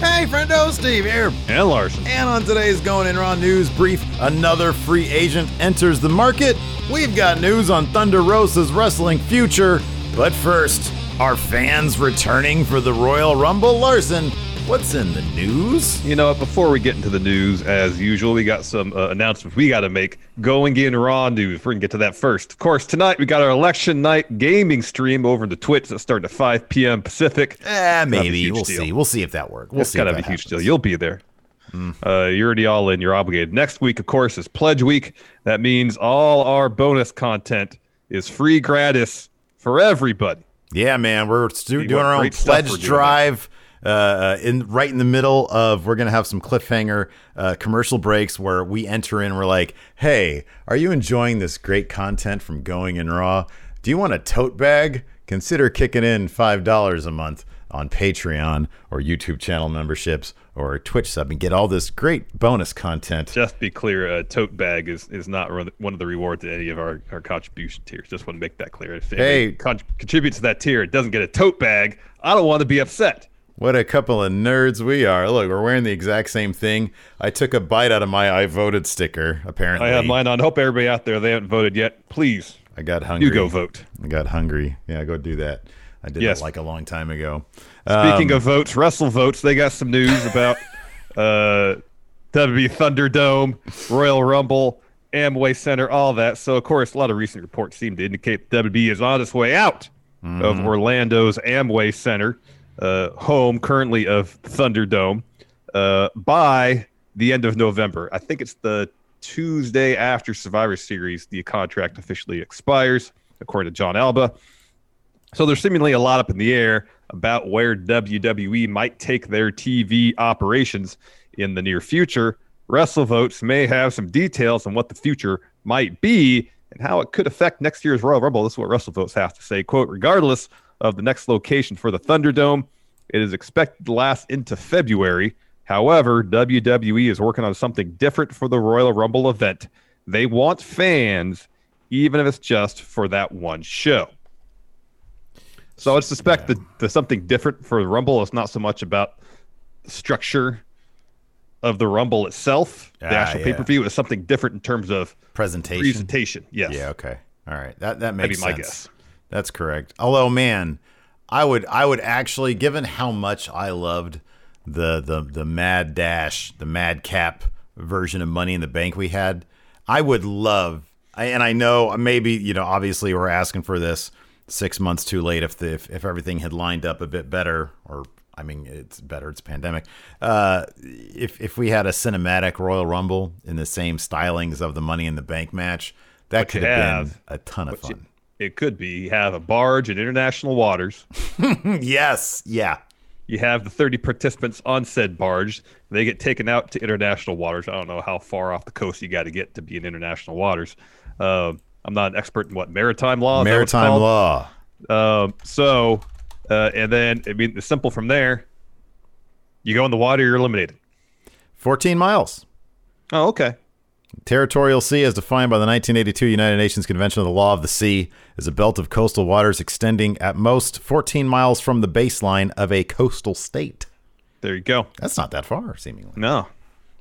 Hey, friendo, Steve here. And Larson. And on today's Going In Raw News Brief, another free agent enters the market. We've got news on Thunder Rosa's wrestling future. But first, are fans returning for the Royal Rumble? Larson, what's in the news? You know? Before we get into the news, as usual, we got some uh, announcements we got to make. Going in Raw news. We're to get to that first. Of course, tonight we got our election night gaming stream over the Twitch that starting at 5 p.m. Pacific. Eh, maybe. We'll deal. see. We'll see if that works. We'll it's see. gotta be a huge deal. You'll be there. Uh, you're already all in. You're obligated. Next week, of course, is Pledge Week. That means all our bonus content is free, gratis for everybody. Yeah, man, we're stu- doing our own pledge drive. Uh, uh, in right in the middle of, we're gonna have some cliffhanger uh, commercial breaks where we enter in. We're like, "Hey, are you enjoying this great content from Going in Raw? Do you want a tote bag? Consider kicking in five dollars a month on Patreon or YouTube channel memberships or Twitch sub and get all this great bonus content." Just be clear, a tote bag is, is not one of the- rewards at any of our, our contribution tiers. Just want to make that clear. If Hey. con- contributes to that tier, it doesn't get a tote bag. I don't want to be upset. What a couple of nerds we are. Look, we're wearing the exact same thing. I took a bite out of my I voted sticker, apparently. I have mine on. Hope everybody out there they haven't voted yet. Please, I got hungry. you go vote. I got hungry. Yeah, go do that. I did Yes. it like a long time ago. Speaking Um, of votes, Wrestle Votes, they got some news about uh, WWE Thunderdome, Royal Rumble, Amway Center, all that. So, of course, a lot of recent reports seem to indicate WWE is on its way out of Orlando's Amway Center, uh, home currently of Thunderdome, uh, by the end of November. I think it's the Tuesday after Survivor Series, the contract officially expires, according to Jon Alba. So there's seemingly a lot up in the air about where WWE might take their TV operations in the near future. WrestleVotes may have some details on what the future might be and how it could affect next year's Royal Rumble. This is what WrestleVotes has to say. Quote, regardless of the next location for the Thunderdome, it is expected to last into February. However, WWE is working on something different for the Royal Rumble event. They want fans, even if it's just for that one show. So I suspect that the something different for the Rumble is not so much about structure of the Rumble itself. The Ah, actual yeah. pay per view is something different in terms of presentation. presentation. Yes. Yeah, okay. All right. That that That'd makes be my guess. That's correct. Although, man, I would I would actually, given how much I loved the the the Mad Dash, the Mad Cap version of Money in the Bank we had, I would love. And I know maybe you know obviously we're asking for this six months too late if the if, if everything had lined up a bit better or. I mean, it's better. It's a pandemic. Uh, if if we had a cinematic Royal Rumble in the same stylings of the Money in the Bank match, that What could have been a ton of what you- fun. It could be you have a barge in international waters. yes. Yeah. You have the 30 participants on said barge. They get taken out to international waters. I don't know how far off the coast you got to get to be in international waters. Uh, I'm not an expert in what maritime law. is that what it's Maritime law. Um, so, uh, and then I mean, it's simple from there. You go in the water, you're eliminated. 14 miles. Oh, okay. Territorial sea, as defined by the 1982 United Nations Convention on the Law of the Sea, is a belt of coastal waters extending at most 14 miles from the baseline of a coastal state. There you go. That's not that far, seemingly. No.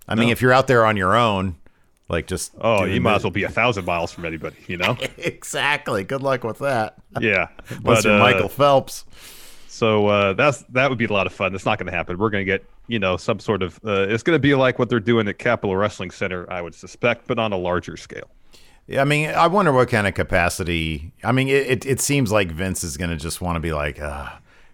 I mean, if you're out there on your own, like just Oh, you might the- as well be a thousand miles from anybody, you know? exactly. Good luck with that. yeah. Unless But, you're uh, Michael Phelps. So uh, that's that would be a lot of fun. That's not going to happen. We're going to get you know some sort of. Uh, it's going to be like what they're doing at Capitol Wrestling Center, I would suspect, but on a larger scale. Yeah, I mean, I wonder what kind of capacity. I mean, it, it, it seems like Vince is going to just want to be like, uh,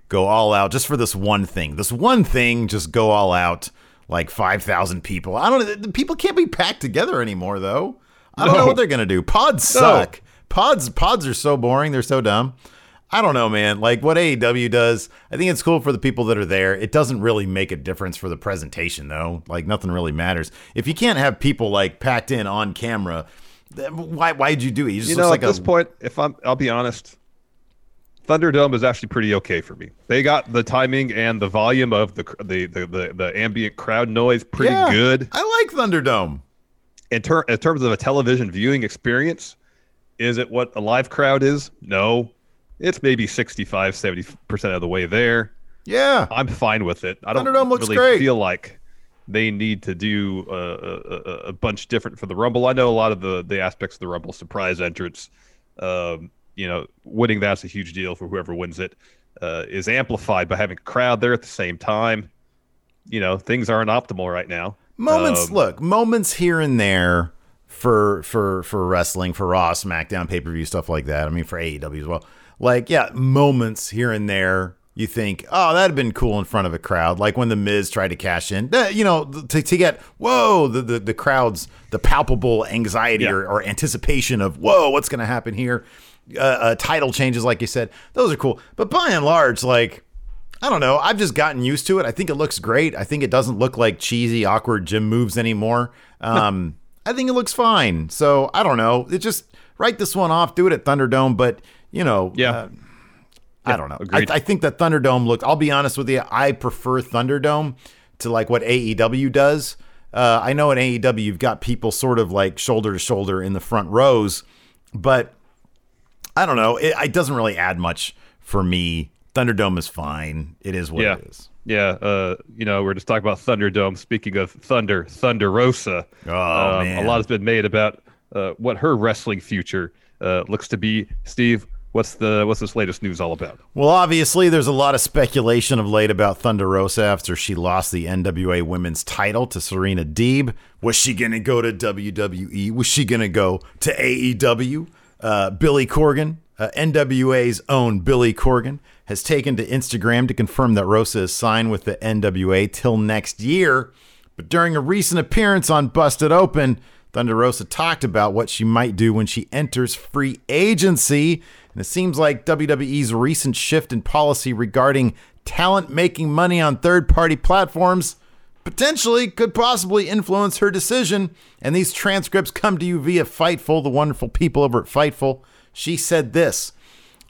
go all out just for this one thing. This one thing, just go all out, like 5,000 people. I don't know. the People can't be packed together anymore, though. I don't know what they're going to do. Pods suck. Pods pods are so boring. They're so dumb. I don't know, man. Like what AEW does, I think it's cool for the people that are there. It doesn't really make a difference for the presentation, though. Like nothing really matters. If you can't have people like packed in on camera, then why why'd you do it? You just You know, like at this a, point, if I'm, I'll be honest, Thunderdome is actually pretty okay for me. They got the timing and the volume of the the the, the, the ambient crowd noise pretty Yeah, good. I like Thunderdome. In, ter- in terms of a television viewing experience, is it what a live crowd is? No. It's maybe 65, 70% of the way there. Yeah, I'm fine with it. I don't really great. feel like they need to do a, a, a bunch different for the Rumble. I know a lot of the, the aspects of the Rumble surprise entrance, um, you know, winning that's a huge deal for whoever wins it, uh, is amplified by having a crowd there at the same time. You know, things aren't optimal right now. moments. Um, look, moments here and there for for for wrestling, for Raw, SmackDown, pay per view stuff like that. I mean, for AEW as well. Like, yeah, moments here and there. You think, oh, that'd have been cool in front of a crowd, like when the Miz tried to cash in. That- You know, to, to get whoa, the, the the crowd's the palpable anxiety Yeah. or, or anticipation of whoa, what's going to happen here? Uh, uh, title changes, like you said, those are cool. But by and large, like I don't know. I've just gotten used to it. I think it looks great. I think it doesn't look like cheesy, awkward gym moves anymore. Um, I think it looks fine. So I don't know. It just write this one off. Do it at Thunderdome. But you know, Yeah. uh, I don't know. I. I think that Thunderdome looked. I'll be honest with you. I prefer Thunderdome to like what AEW does. Uh, I know in AEW you've got people sort of like shoulder to shoulder in the front rows, but I don't know. It, it doesn't really add much for me. Thunderdome is fine. It is what Yeah. it is. Yeah, uh, you know, we're just talking about Thunderdome. Speaking of Thunder, Thunder Rosa. Oh, um, man. A lot has been made about uh, what her wrestling future uh, looks to be. Steve, what's the what's this latest news all about? Well, obviously, there's a lot of speculation of late about Thunder Rosa after she lost the NWA Women's title to Serena Deeb. Was she to go to WWE? Was she to go to AEW? Uh, Billy Corgan, uh, NWA's own Billy Corgan, has taken to Instagram to confirm that Rosa is signed with the NWA till next year. But during a recent appearance on Busted Open, Thunder Rosa talked about what she might do when she enters free agency. And it seems like WWE's recent shift in policy regarding talent making money on third party platforms potentially could possibly influence her decision. And these transcripts come to you via Fightful, the wonderful people over at Fightful. She said this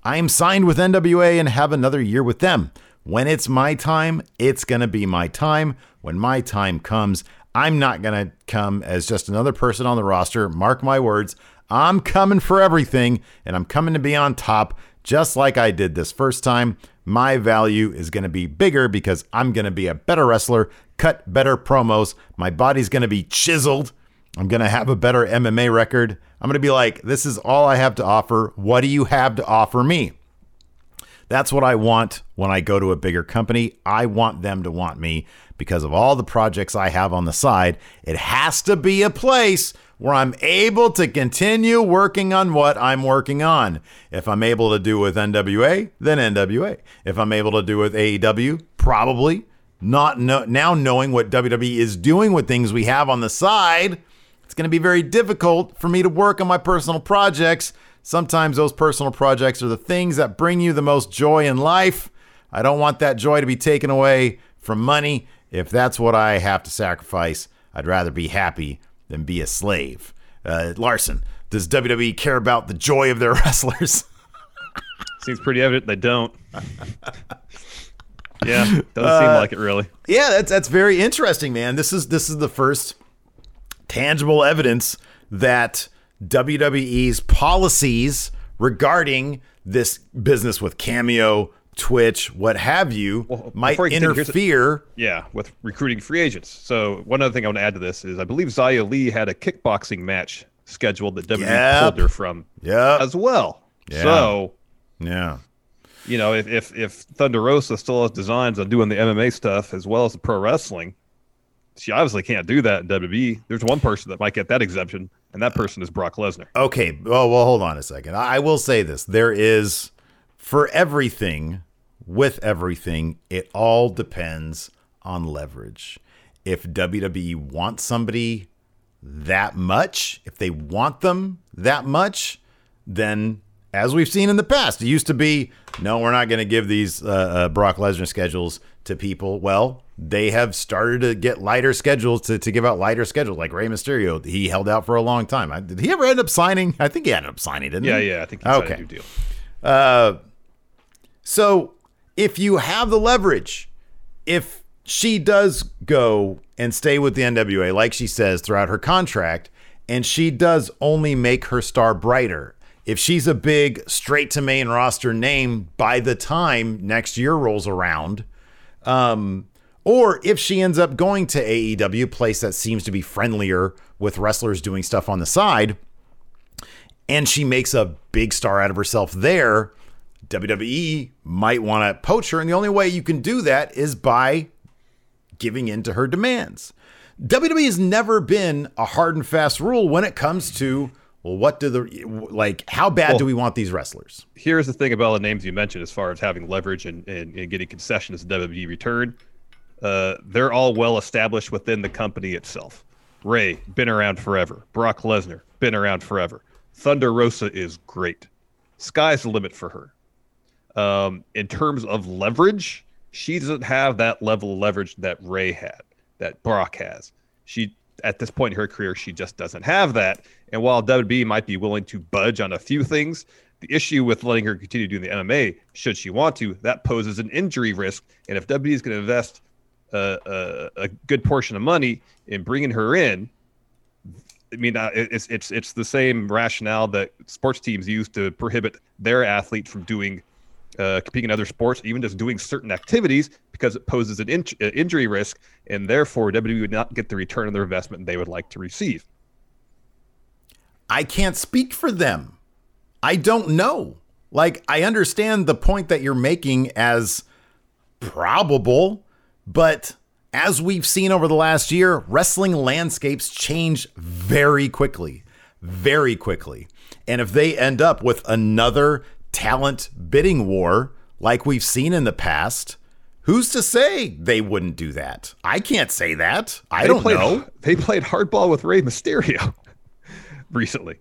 I am signed with NWA and have another year with them. When it's my time, it's going to be my time. When my time comes, I'm not going to come as just another person on the roster. Mark my words. I'm coming for everything and I'm coming to be on top just like I did this first time. My value is going to be bigger because I'm going to be a better wrestler, cut better promos. My body's going to be chiseled. I'm going to have a better MMA record. I'm going to be like, this is all I have to offer. What do you have to offer me? That's what I want when I go to a bigger company. I want them to want me because of all the projects I have on the side. It has to be a place where I'm able to continue working on what I'm working on. If I'm able to do with NWA, then NWA. If I'm able to do with AEW, probably. Not no, now knowing what WWE is doing with things we have on the side, it's going to be very difficult for me to work on my personal projects. Sometimes those personal projects are the things that bring you the most joy in life. I don't want that joy to be taken away from money. If that's what I have to sacrifice, I'd rather be happy than be a slave. Uh, Larson, does WWE care about the joy of their wrestlers? Seems pretty evident they don't. yeah, doesn't Uh, seem like it really. yeah, that's that's very interesting, man. This is this is the first tangible evidence that WWE's policies regarding this business with Cameo, Twitch, what have you, Well, might you here's a- interfere. Yeah, with recruiting free agents. So one other thing I want to add to this is I believe Xia Li had a kickboxing match scheduled that WWE Yep. pulled her from Yeah. as well. Yeah. So Yeah. you know, if, if if Thunder Rosa still has designs on doing the MMA stuff as well as the pro wrestling, she obviously can't do that in WWE. There's one person that might get that exemption, and that person is Brock Lesnar. Okay. Well, well, hold on a second. I will say this: there is for everything, with everything, it all depends on leverage. If WWE wants somebody that much, if they want them that much, then as we've seen in the past, it used to be no, we're not going to give these uh, uh, Brock Lesnar schedules to people. Well, they have started to get lighter schedules to, to give out lighter schedules, like Rey Mysterio. He held out for a long time. I, did he ever end up signing? I think he ended up signing, didn't Yeah, he? yeah, yeah. I think he's Okay. a new deal. Uh, so if you have the leverage, if she does go and stay with the NWA, like she says throughout her contract, and she does only make her star brighter, if she's a big straight to main roster name by the time next year rolls around, um, or if she ends up going to AEW, place that seems to be friendlier with wrestlers doing stuff on the side, and she makes a big star out of herself there, WWE might want to poach her. And the only way you can do that is by giving in to her demands. WWE has never been a hard and fast rule when it comes to, well, what do the, like, how bad do we want these wrestlers? Here's the thing about the names you mentioned as far as having leverage and, and, and getting concessions to WWE return. Uh, they're all well established within the company itself. Rey, been around forever. Brock Lesnar, been around forever. Thunder Rosa is great. Sky's the limit for her. Um, in terms of leverage, she doesn't have that level of leverage that Rey had, that Brock has. She at this point in her career, she just doesn't have that. And while WWE might be willing to budge on a few things, the issue with letting her continue doing the MMA, should she want to, that poses an injury risk. And if WWE is going to invest a, a, a good portion of money in bringing her in, I mean, it's it's it's the same rationale that sports teams use to prohibit their athletes from doing uh, competing in other sports, even just doing certain activities, because it poses an in- uh, injury risk, and therefore WWE would not get the return on their investment they would like to receive. I can't speak for them. I don't know. Like, I understand the point that you're making as probable, but as we've seen over the last year, wrestling landscapes change very quickly, very quickly. And if they end up with another talent bidding war like we've seen in the past, who's to say they wouldn't do that? I can't say that. I They don't played, know. They played hardball with Rey Mysterio recently.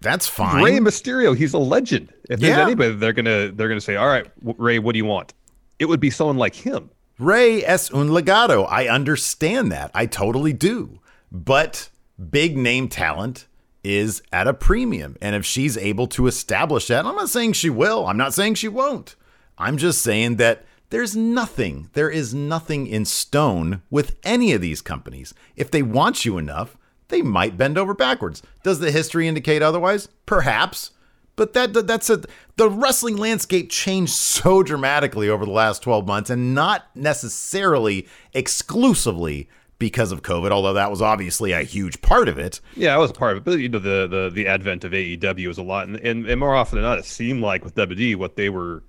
That's fine. Rey Mysterio, he's a legend. If there's Yeah. anybody, they're gonna they're gonna say, "All right, Rey, what do you want?" It would be someone like him. Rey es un legado. I understand that. I totally do. But big name talent is at a premium. And if she's able to establish that, I'm not saying she will. I'm not saying she won't. I'm just saying that there's nothing, there is nothing in stone with any of these companies. If they want you enough, they might bend over backwards. Does the history indicate otherwise? Perhaps. But that that- that's a the wrestling landscape changed so dramatically over the last 12 months and not necessarily exclusively because of COVID, although that was obviously a huge part of it. Yeah, I was part of it. But you know, the the the advent of AEW was a lot, and, and, and more often than not, it seemed like with WWE, what they were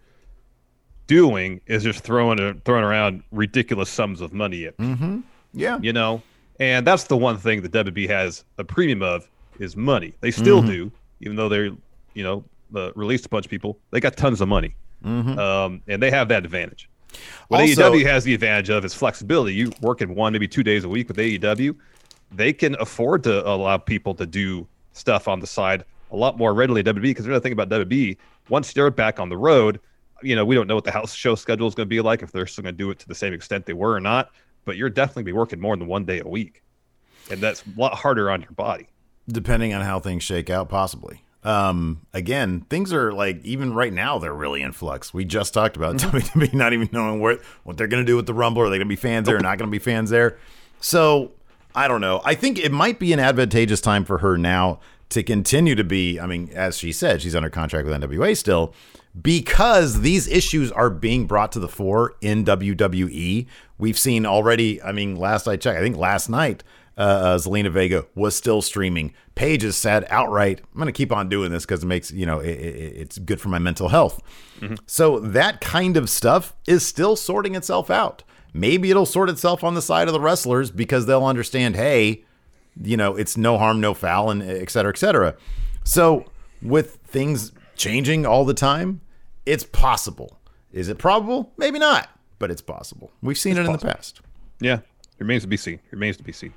doing is just throwing a, throwing around ridiculous sums of money at people, mm-hmm. Yeah. you know. And that's the one thing that WWE has a premium of is money. They still mm-hmm. do, even though they're you know uh, released a bunch of people. They got tons of money, um, and they have that advantage. What Also- AEW has the advantage of is flexibility. You work in one, maybe two days a week with AEW. They can afford to allow people to do stuff on the side a lot more readily at WB because another thing about WB, once they're back on the road, you know, we don't know what the house show schedule is going to be like, if they're still going to do it to the same extent they were or not, but you're definitely be working more than one day a week. And that's a lot harder on your body. depending on how things shake out possibly um again things are like even right now they're really in flux we just talked about WWE not even knowing what what they're going to do with the rumble are they going to be fans there or not going to be fans there so I don't know. I think it might be an advantageous time for her now to continue to be. I mean, as she said, she's under contract with NWA still because these issues are being brought to the fore in WWE. We've seen already. I mean, last I checked, I think last night. Uh, uh, Zelina Vega was still streaming. Paige has said outright, "I'm going to keep on doing this because it makes you know it, it, it's good for my mental health." Mm-hmm. So that kind of stuff is still sorting itself out. Maybe it'll sort itself on the side of the wrestlers because they'll understand, hey, you know, it's no harm, no foul, and et cetera, et cetera. So with things changing all the time, it's possible. Is it probable? Maybe not, but it's possible. We've seen it's it possible. in the past. Yeah, remains to be seen. Remains to be seen.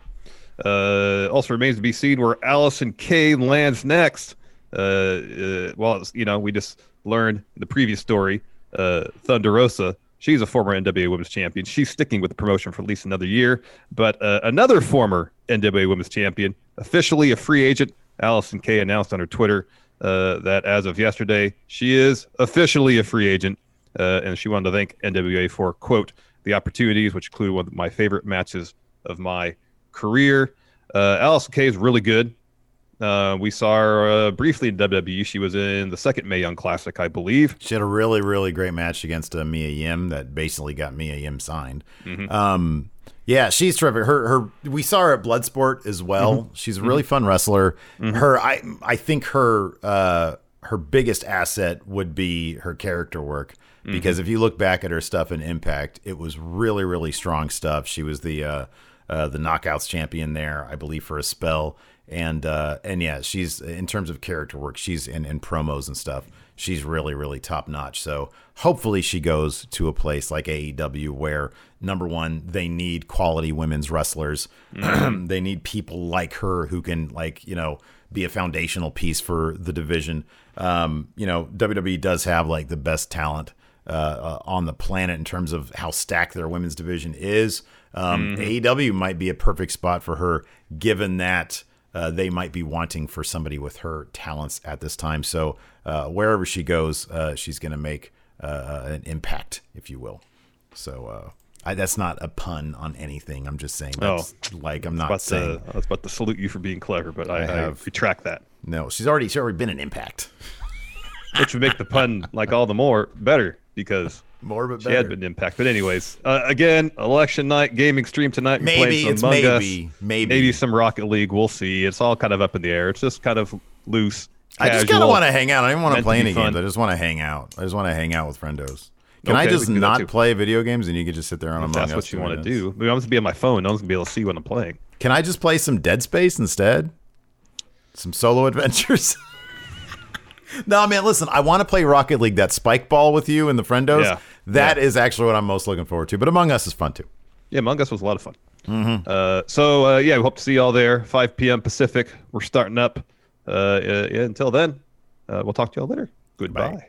Uh, also remains to be seen where Allysin Kay lands next. Uh, uh, well, you know, we just learned the previous story, uh, Thunder Rosa She's a former NWA Women's Champion. She's sticking with the promotion for at least another year. But uh, another former NWA Women's Champion, officially a free agent, Allysin Kay announced on her Twitter uh, that as of yesterday, she is officially a free agent. Uh, and she wanted to thank NWA for, quote, the opportunities, which include one of my favorite matches of my career. Uh, Allysin Kay is really good. Uh, we saw her uh, briefly in WWE. She was in the second Mae Young Classic, I believe. She had a really, really great match against uh, Mia Yim that basically got Mia Yim signed. Mm-hmm. Um, yeah, she's terrific. Her, her, we saw her at Bloodsport as well. Mm-hmm. She's a really mm-hmm. fun wrestler. Mm-hmm. Her, I, I think her, uh, her biggest asset would be her character work mm-hmm. because if you look back at her stuff in Impact, it was really, really strong stuff. She was the, uh, the knockouts champion there, I believe, for a spell and uh, and yeah, she's in terms of character work, she's in, in promos and stuff. She's really really top notch. So hopefully she goes to a place like AEW where number one they need quality women's wrestlers. Mm-hmm. they need people like her who can like you know be a foundational piece for the division. Um, you know WWE does have like the best talent uh, uh, on the planet in terms of how stacked their women's division is. Um, mm-hmm. AEW might be a perfect spot for her, given that uh, they might be wanting for somebody with her talents at this time. So uh, wherever she goes, uh, she's going to make uh, an impact, if you will. So uh, I, that's not a pun on anything. I'm just saying that's oh, like I'm not saying. To, I was about to salute you for being clever, but I, I have I retract that. No, she's already she's already been an impact, which would make the pun like all the more better because more but better. She had been impact. But anyways, uh, again, election night, gaming stream tonight. Maybe it's Among maybe, Us, maybe, maybe some Rocket League. We'll see. It's all kind of up in the air. It's just kind of loose. Casual, I just kind of want to hang out. I don't want to play any games. I just want to hang out. I just want to hang out with friendos. Can okay, I just not play video games and you can just sit there on Among That's what you want to do. I mean, I'm going to be on my phone. No one's going to be able to see what I'm playing. Can I just play some Dead Space instead? Some solo adventures? no, man, listen, I want to play Rocket League, that spike ball with you and the friendos. Yeah. That yeah. is actually what I'm most looking forward to. But Among Us is fun too. Yeah, Among Us was a lot of fun. Mm-hmm. Uh, so, uh, yeah, we hope to see you all there, 5 p.m. Pacific. We're starting up. Uh, yeah, until then, uh, we'll talk to you all later. Goodbye. Bye.